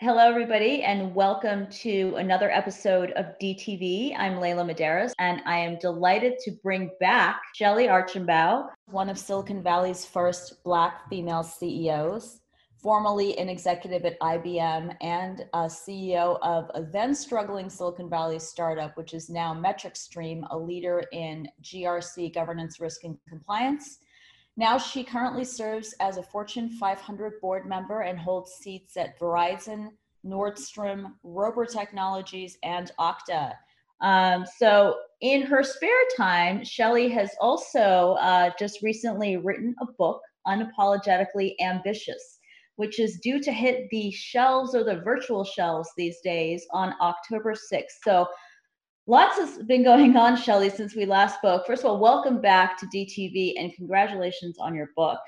Hello, everybody, and welcome to another episode of DTV. I'm Layla Medeiros, and I am delighted to bring back Shellye Archambeau, one of Silicon Valley's first Black female CEOs, formerly an executive at IBM and a CEO of a then struggling Silicon Valley startup, which is now MetricStream, a leader in GRC governance, risk, and compliance now she currently serves as a Fortune 500 board member and holds seats at Verizon, Nordstrom, Roper Technologies, and Okta. Um, so in her spare time, Shelly has also uh, just recently written a book, Unapologetically Ambitious, which is due to hit the shelves or the virtual shelves these days on October 6th. So Lots has been going on, Shellye, since we last spoke. First of all, welcome back to DTV and congratulations on your book.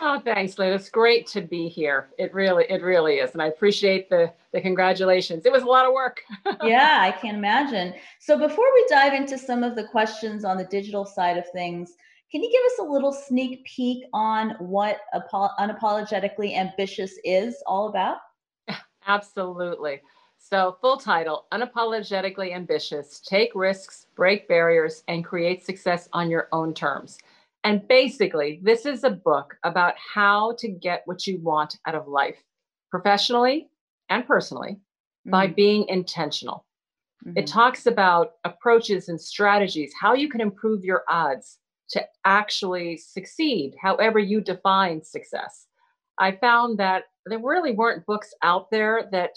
Oh, thanks, Lynn. It's great to be here. It really, it really is, and I appreciate the the congratulations. It was a lot of work. yeah, I can imagine. So before we dive into some of the questions on the digital side of things, can you give us a little sneak peek on what unapologetically ambitious is all about? Absolutely. So, full title Unapologetically Ambitious Take Risks, Break Barriers, and Create Success on Your Own Terms. And basically, this is a book about how to get what you want out of life, professionally and personally, mm-hmm. by being intentional. Mm-hmm. It talks about approaches and strategies, how you can improve your odds to actually succeed, however you define success. I found that there really weren't books out there that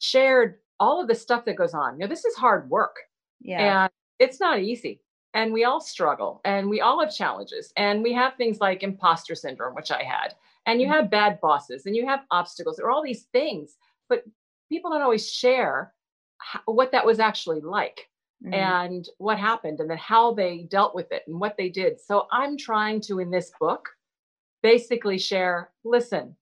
shared all of the stuff that goes on. You know, this is hard work. Yeah. And it's not easy. And we all struggle and we all have challenges. And we have things like imposter syndrome, which I had. And you mm-hmm. have bad bosses and you have obstacles. There are all these things, but people don't always share how, what that was actually like mm-hmm. and what happened and then how they dealt with it and what they did. So I'm trying to, in this book, basically share listen,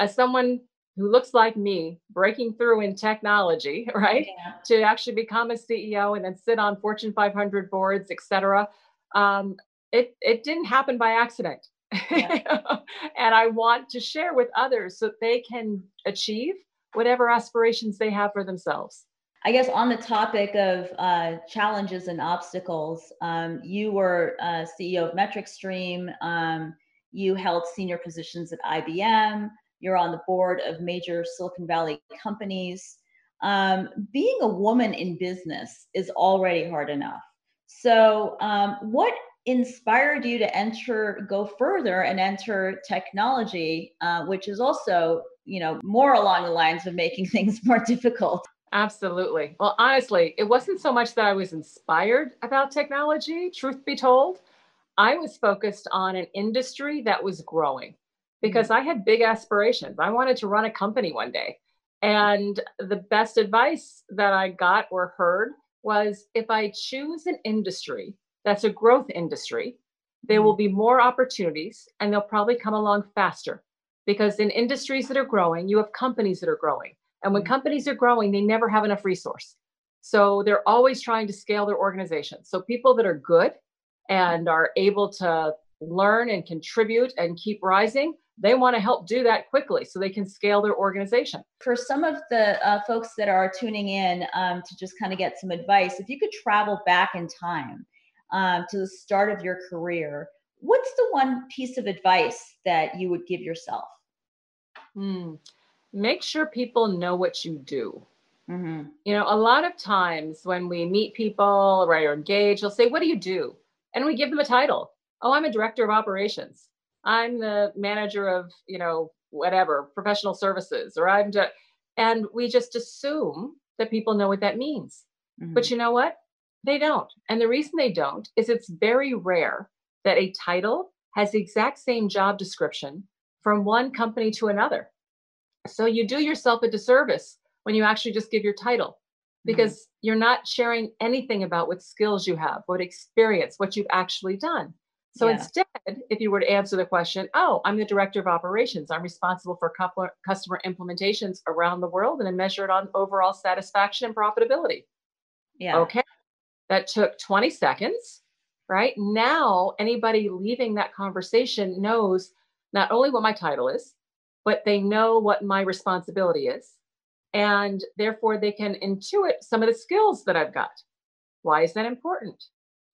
as someone who looks like me breaking through in technology right yeah. to actually become a ceo and then sit on fortune 500 boards etc um, it, it didn't happen by accident yeah. and i want to share with others so they can achieve whatever aspirations they have for themselves I guess on the topic of uh, challenges and obstacles, um, you were uh, CEO of MetricStream. Um, you held senior positions at IBM you're on the board of major Silicon Valley companies. Um, being a woman in business is already hard enough. So, um, what inspired you to enter, go further, and enter technology, uh, which is also, you know, more along the lines of making things more difficult? Absolutely. Well, honestly, it wasn't so much that I was inspired about technology, truth be told. I was focused on an industry that was growing Mm-hmm. because I had big aspirations. I wanted to run a company one day. And the best advice that I got or heard was if I choose an industry that's a growth industry, there will mm-hmm. be more opportunities and they'll probably come along faster. Because in industries that are growing, you have companies that are growing. And when mm-hmm. companies are growing, they never have enough resource. So they're always trying to scale their organization. So people that are good and are able to learn and contribute and keep rising they want to help do that quickly so they can scale their organization. For some of the uh, folks that are tuning in um, to just kind of get some advice, if you could travel back in time um, to the start of your career, what's the one piece of advice that you would give yourself? Hmm. Make sure people know what you do. Mm-hmm. You know, a lot of times when we meet people right, or engage, they'll say, What do you do? And we give them a title. Oh, I'm a director of operations. I'm the manager of, you know, whatever, professional services, or I'm, just, and we just assume that people know what that means. Mm-hmm. But you know what? They don't. And the reason they don't is it's very rare that a title has the exact same job description from one company to another. So you do yourself a disservice when you actually just give your title mm-hmm. because mm-hmm. you're not sharing anything about what skills you have, what experience, what you've actually done. So yeah. instead, if you were to answer the question, oh, I'm the director of operations, I'm responsible for customer implementations around the world and I measure it on overall satisfaction and profitability. Yeah. Okay. That took 20 seconds, right? Now, anybody leaving that conversation knows not only what my title is, but they know what my responsibility is. And therefore, they can intuit some of the skills that I've got. Why is that important?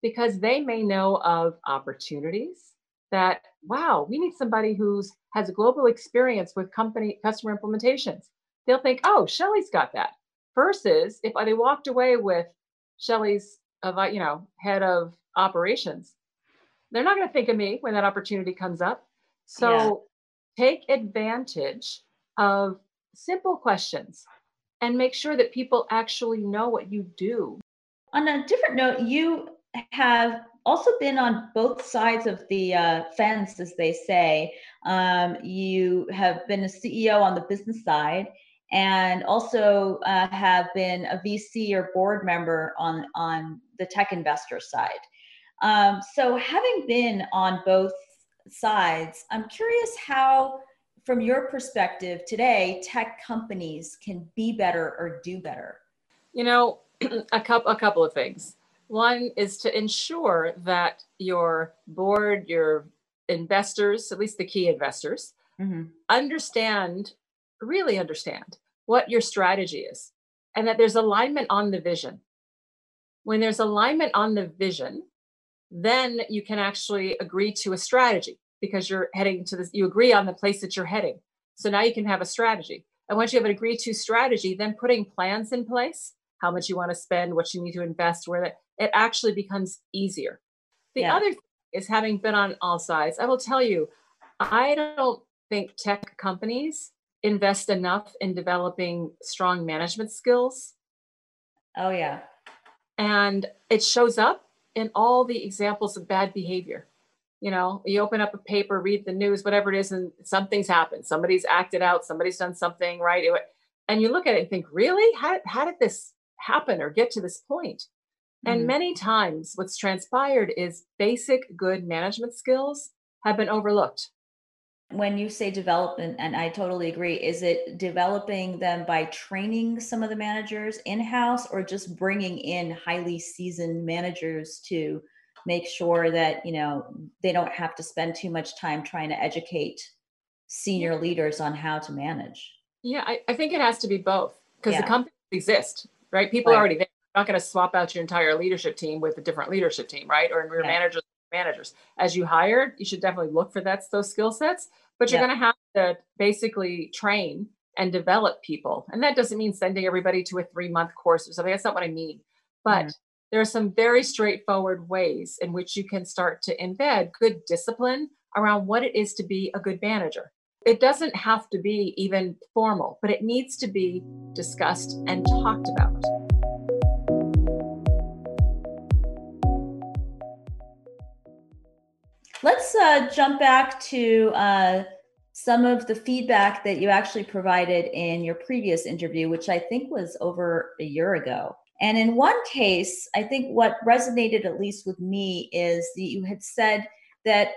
Because they may know of opportunities that, wow, we need somebody who's has a global experience with company customer implementations. They'll think, oh, Shellye's got that. Versus if they walked away with Shellye's, uh, you know, head of operations, they're not going to think of me when that opportunity comes up. So yeah. take advantage of simple questions and make sure that people actually know what you do. On a different note, you have also been on both sides of the uh, fence, as they say. Um, you have been a CEO on the business side and also uh, have been a VC or board member on, on the tech investor side. Um, so, having been on both sides, I'm curious how, from your perspective today, tech companies can be better or do better. You know, a couple a couple of things. One is to ensure that your board, your investors, at least the key investors, mm-hmm. understand, really understand what your strategy is and that there's alignment on the vision. When there's alignment on the vision, then you can actually agree to a strategy because you're heading to this, you agree on the place that you're heading. So now you can have a strategy. And once you have an agreed to strategy, then putting plans in place, how much you want to spend, what you need to invest, where that it actually becomes easier. The yeah. other thing is having been on all sides, I will tell you, I don't think tech companies invest enough in developing strong management skills. Oh, yeah. And it shows up in all the examples of bad behavior. You know, you open up a paper, read the news, whatever it is, and something's happened. Somebody's acted out, somebody's done something, right? And you look at it and think, really? How, how did this happen or get to this point? And mm. many times, what's transpired is basic good management skills have been overlooked when you say development and i totally agree is it developing them by training some of the managers in house or just bringing in highly seasoned managers to make sure that you know they don't have to spend too much time trying to educate senior leaders on how to manage yeah i, I think it has to be both because yeah. the companies exist right people right. are already there not going to swap out your entire leadership team with a different leadership team right or your yeah. managers managers. As you hire, you should definitely look for that those skill sets, but you're yeah. going to have to basically train and develop people. And that doesn't mean sending everybody to a 3-month course or something. That's not what I mean. But there are some very straightforward ways in which you can start to embed good discipline around what it is to be a good manager. It doesn't have to be even formal, but it needs to be discussed and talked about. Let's uh, jump back to uh, some of the feedback that you actually provided in your previous interview, which I think was over a year ago. And in one case, I think what resonated at least with me is that you had said that,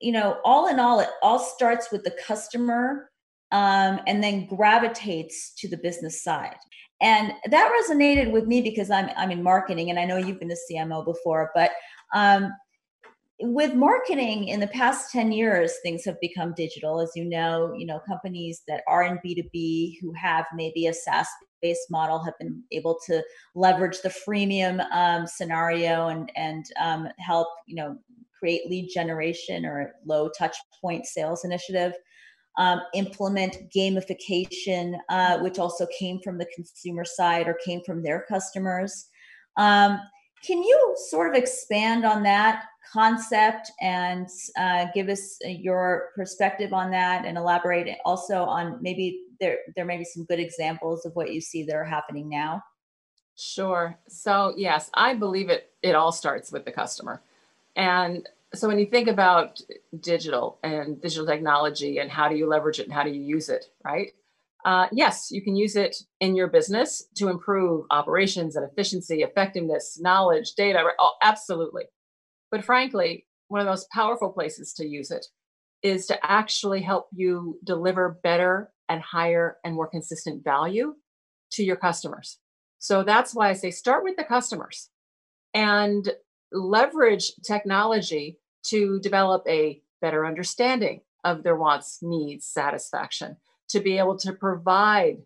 you know, all in all, it all starts with the customer um, and then gravitates to the business side. And that resonated with me because I'm I'm in marketing, and I know you've been a CMO before, but um, with marketing in the past 10 years things have become digital. As you know you know companies that are in b2b who have maybe a saas based model have been able to leverage the freemium um, scenario and and um, help you know create lead generation or low touch point sales initiative um, implement gamification uh, which also came from the consumer side or came from their customers. Um, can you sort of expand on that concept and uh, give us uh, your perspective on that and elaborate also on maybe there there may be some good examples of what you see that are happening now. Sure. So yes i believe it it all starts with the customer. And so when you think about digital and digital technology and how do you leverage it and how do you use it right? Uh, yes you can use it in your business to improve operations and efficiency effectiveness knowledge data oh, absolutely but frankly, one of the most powerful places to use it is to actually help you deliver better and higher and more consistent value to your customers. So that's why I say start with the customers and leverage technology to develop a better understanding of their wants, needs, satisfaction, to be able to provide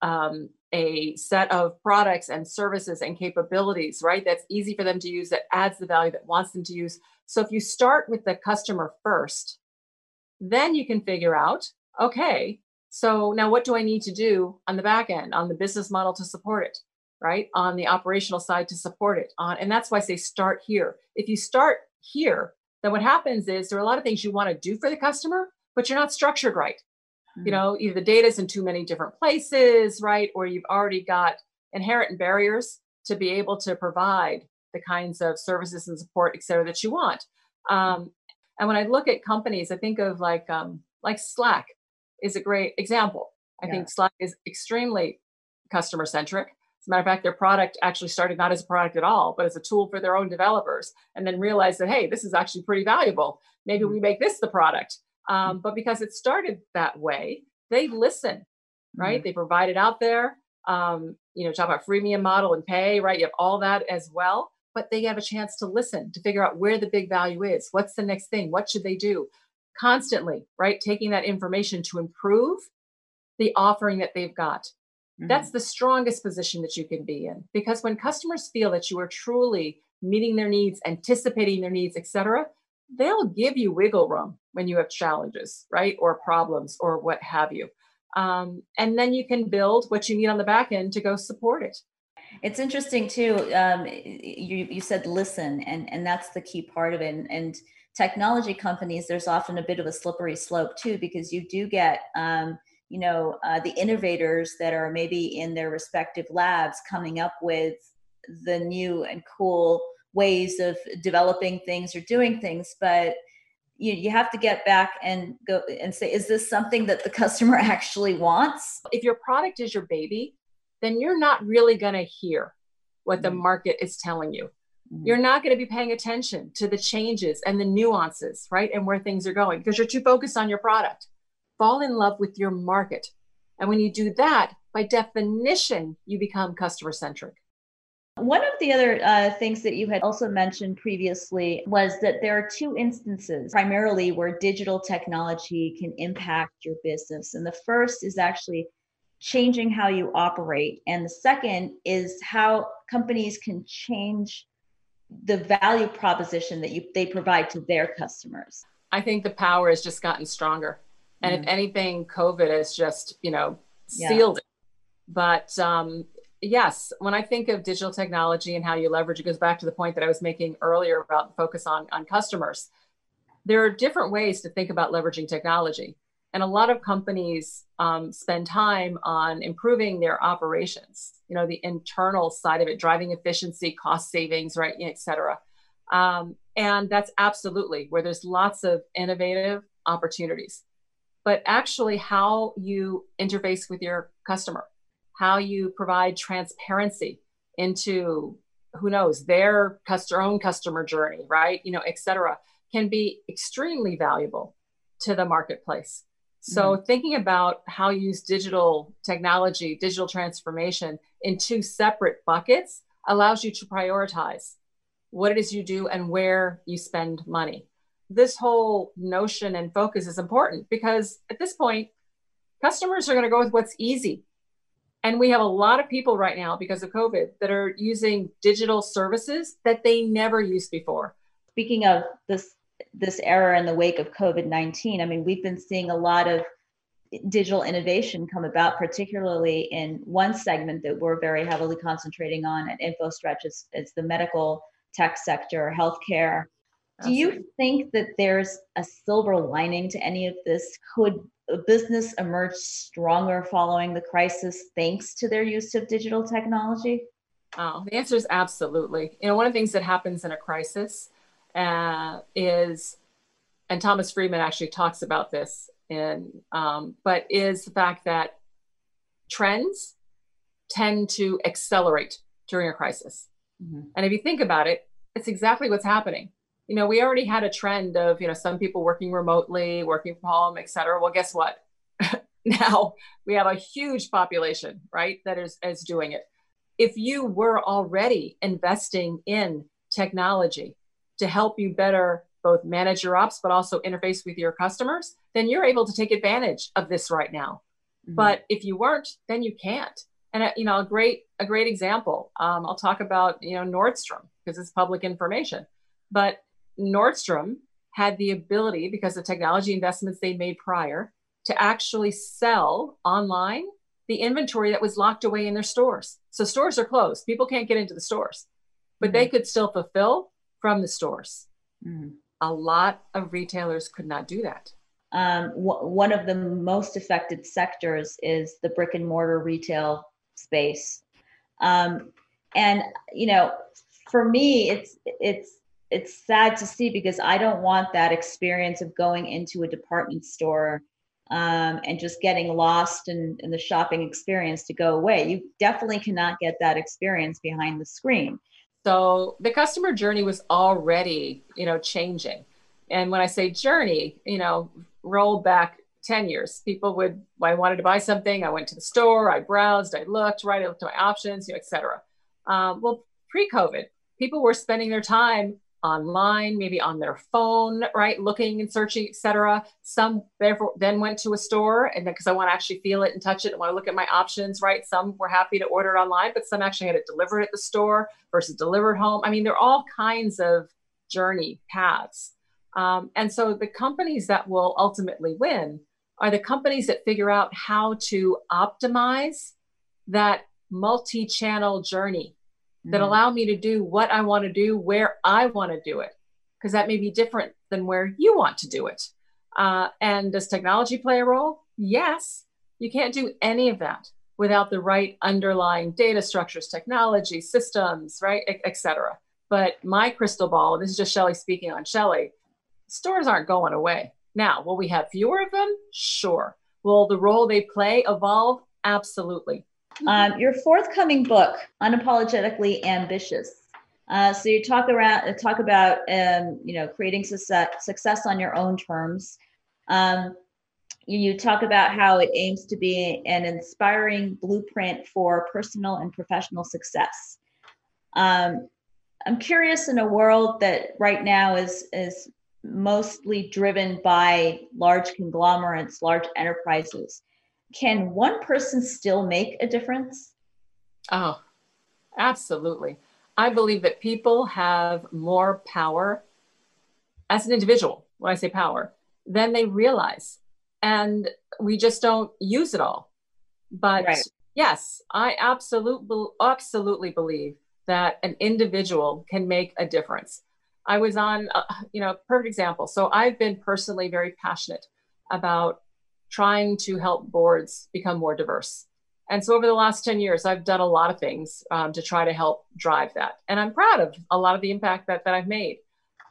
um, a set of products and services and capabilities, right? That's easy for them to use, that adds the value, that wants them to use. So if you start with the customer first, then you can figure out, okay, so now what do I need to do on the back end, on the business model to support it, right? On the operational side to support it. On and that's why I say start here. If you start here, then what happens is there are a lot of things you want to do for the customer, but you're not structured right. Mm-hmm. You know, either the data's in too many different places, right? Or you've already got inherent barriers to be able to provide the kinds of services and support, et cetera, that you want. Um, and when I look at companies, I think of like um, like Slack is a great example. I yeah. think Slack is extremely customer centric. As a matter of fact, their product actually started not as a product at all, but as a tool for their own developers, and then realized that, hey, this is actually pretty valuable. Maybe mm-hmm. we make this the product. Um, but because it started that way, they listen, right? Mm-hmm. They provide it out there. Um, you know, talk about freemium model and pay, right? You have all that as well, but they have a chance to listen to figure out where the big value is. What's the next thing? What should they do? constantly, right? Taking that information to improve the offering that they've got. Mm-hmm. That's the strongest position that you can be in because when customers feel that you are truly meeting their needs, anticipating their needs, etc., they'll give you wiggle room when you have challenges, right? Or problems or what have you. Um, and then you can build what you need on the back end to go support it. It's interesting too. Um, you you said listen, and and that's the key part of it. And, and technology companies, there's often a bit of a slippery slope too, because you do get, um, you know, uh, the innovators that are maybe in their respective labs coming up with the new and cool ways of developing things or doing things, but you, you have to get back and go and say, is this something that the customer actually wants? If your product is your baby, then you're not really going to hear what the mm-hmm. market is telling you. Mm-hmm. You're not going to be paying attention to the changes and the nuances, right? And where things are going because you're too focused on your product. Fall in love with your market. And when you do that, by definition, you become customer centric. One of the other uh, things that you had also mentioned previously was that there are two instances primarily where digital technology can impact your business. And the first is actually changing how you operate. And the second is how companies can change the value proposition that you they provide to their customers i think the power has just gotten stronger and mm-hmm. if anything covid has just you know sealed yeah. it but um, yes when i think of digital technology and how you leverage it goes back to the point that i was making earlier about the focus on on customers. There are different ways to think about leveraging technology and a lot of companies um, spend time on improving their operations you know the internal side of it driving efficiency cost savings right et cetera. Um, and that's absolutely where there's lots of innovative opportunities. But actually how you interface with your customer how you provide transparency into who knows their customer own customer journey right you know et cetera can be extremely valuable to the marketplace so, mm-hmm. thinking about how you use digital technology, digital transformation in two separate buckets allows you to prioritize what it is you do and where you spend money. This whole notion and focus is important because at this point, customers are going to go with what's easy. And we have a lot of people right now because of COVID that are using digital services that they never used before. Speaking of this this era in the wake of COVID 19, I mean, we've been seeing a lot of digital innovation come about, particularly in one segment that we're very heavily concentrating on at InfoStretch. It's, is the medical tech sector, healthcare. Do you think that there's a silver lining to any of this? Could a business emerge stronger following the crisis thanks to their use of digital technology? Oh, the answer is absolutely. You know, one of the things that happens in a crisis uh, is, and Thomas Friedman actually talks about this in, um, but is the fact that trends tend to accelerate during a crisis. Mm-hmm. And if you think about it, it's exactly what's happening. You know, we already had a trend of, you know, some people working remotely, working from home, et cetera. Well, guess what? now we have a huge population, right, that is, is doing it. If you were already investing in technology, to help you better both manage your ops, but also interface with your customers, then you're able to take advantage of this right now. Mm-hmm. But if you weren't, then you can't. And uh, you know, a great a great example. Um, I'll talk about you know Nordstrom because it's public information. But Nordstrom had the ability because of technology investments they made prior to actually sell online the inventory that was locked away in their stores. So stores are closed. People can't get into the stores, but mm-hmm. they could still fulfill from the stores. Mm-hmm. A lot of retailers could not do that. Um, w- one of the most affected sectors is the brick and mortar retail space. Um, and you know, for me, it's it's it's sad to see because I don't want that experience of going into a department store um, and just getting lost in, in the shopping experience to go away. You definitely cannot get that experience behind the screen. So the customer journey was already, you know, changing. And when I say journey, you know, roll back 10 years, people would, I wanted to buy something. I went to the store, I browsed, I looked, right, I looked at my options, you know, et cetera. Um, well, pre-COVID, people were spending their time online, maybe on their phone, right, looking and searching, etc. Some therefore then went to a store, and then because I want to actually feel it and touch it, and want to look at my options, right. Some were happy to order it online, but some actually had it delivered at the store versus delivered home. I mean, there are all kinds of journey paths, um, and so the companies that will ultimately win are the companies that figure out how to optimize that multi-channel journey that mm allow me to do what I want to do where I want to do it, because that may be different than where you want to do it. Uh, and does technology play a role? Yes. You can't do any of that without the right underlying data structures, technology, systems, right, etc. But my crystal ball, this is just Shellye speaking on Shellye, stores aren't going away. Now, will we have fewer of them? Sure. Will the role they play evolve? Absolutely. Um, your forthcoming book, Unapologetically Ambitious. Uh, so you talk around talk about um, you know creating success success on your own terms. Um, you, you talk about how it aims to be an inspiring blueprint for personal and professional success. Um, I'm curious in a world that right now is is mostly driven by large conglomerates, large enterprises can one person still make a difference? Oh, absolutely. I believe that people have more power as an individual, when I say power, than they realize. And we just don't use it all. But right. yes, I absolutely, absolutely believe that an individual can make a difference. I was on, uh, you know, perfect example. So I've been personally very passionate about trying to help boards become more diverse. And so over the last 10 years, I've done a lot of things um, to try to help drive that. And I'm proud of a lot of the impact that, that I've made.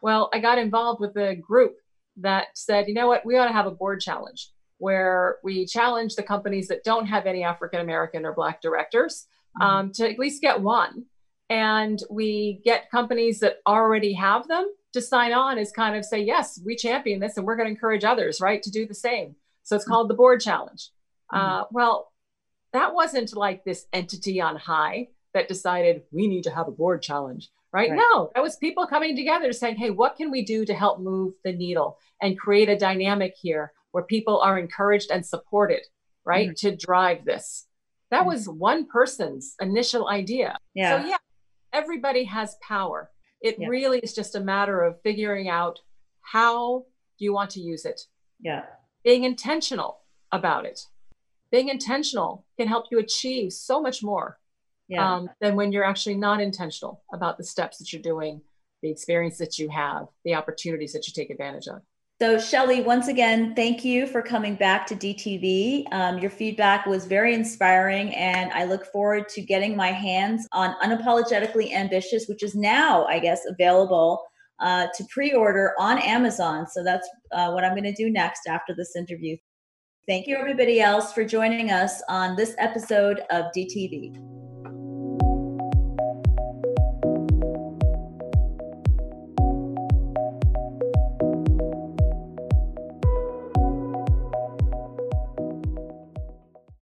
Well, I got involved with a group that said, you know what, we ought to have a board challenge where we challenge the companies that don't have any African American or Black directors mm-hmm. um, to at least get one. And we get companies that already have them to sign on as kind of say, yes, we champion this and we're going to encourage others, right, to do the same. So it's called the board challenge. Mm-hmm. Uh, well, that wasn't like this entity on high that decided we need to have a board challenge, right? right? No, that was people coming together saying, hey, what can we do to help move the needle and create a dynamic here where people are encouraged and supported, right, mm-hmm. to drive this? That mm-hmm. was one person's initial idea. Yeah. So, yeah, everybody has power. It yeah. really is just a matter of figuring out how do you want to use it? Yeah being intentional about it. Being intentional can help you achieve so much more yeah. um, than when you're actually not intentional about the steps that you're doing, the experience that you have, the opportunities that you take advantage of. So, Shellye, once again, thank you for coming back to DTV. Um, your feedback was very inspiring, and I look forward to getting my hands on Unapologetically Ambitious, which is now, I guess, available uh, to pre order on Amazon. So that's uh, what I'm going to do next after this interview. Thank you, everybody else, for joining us on this episode of DTV.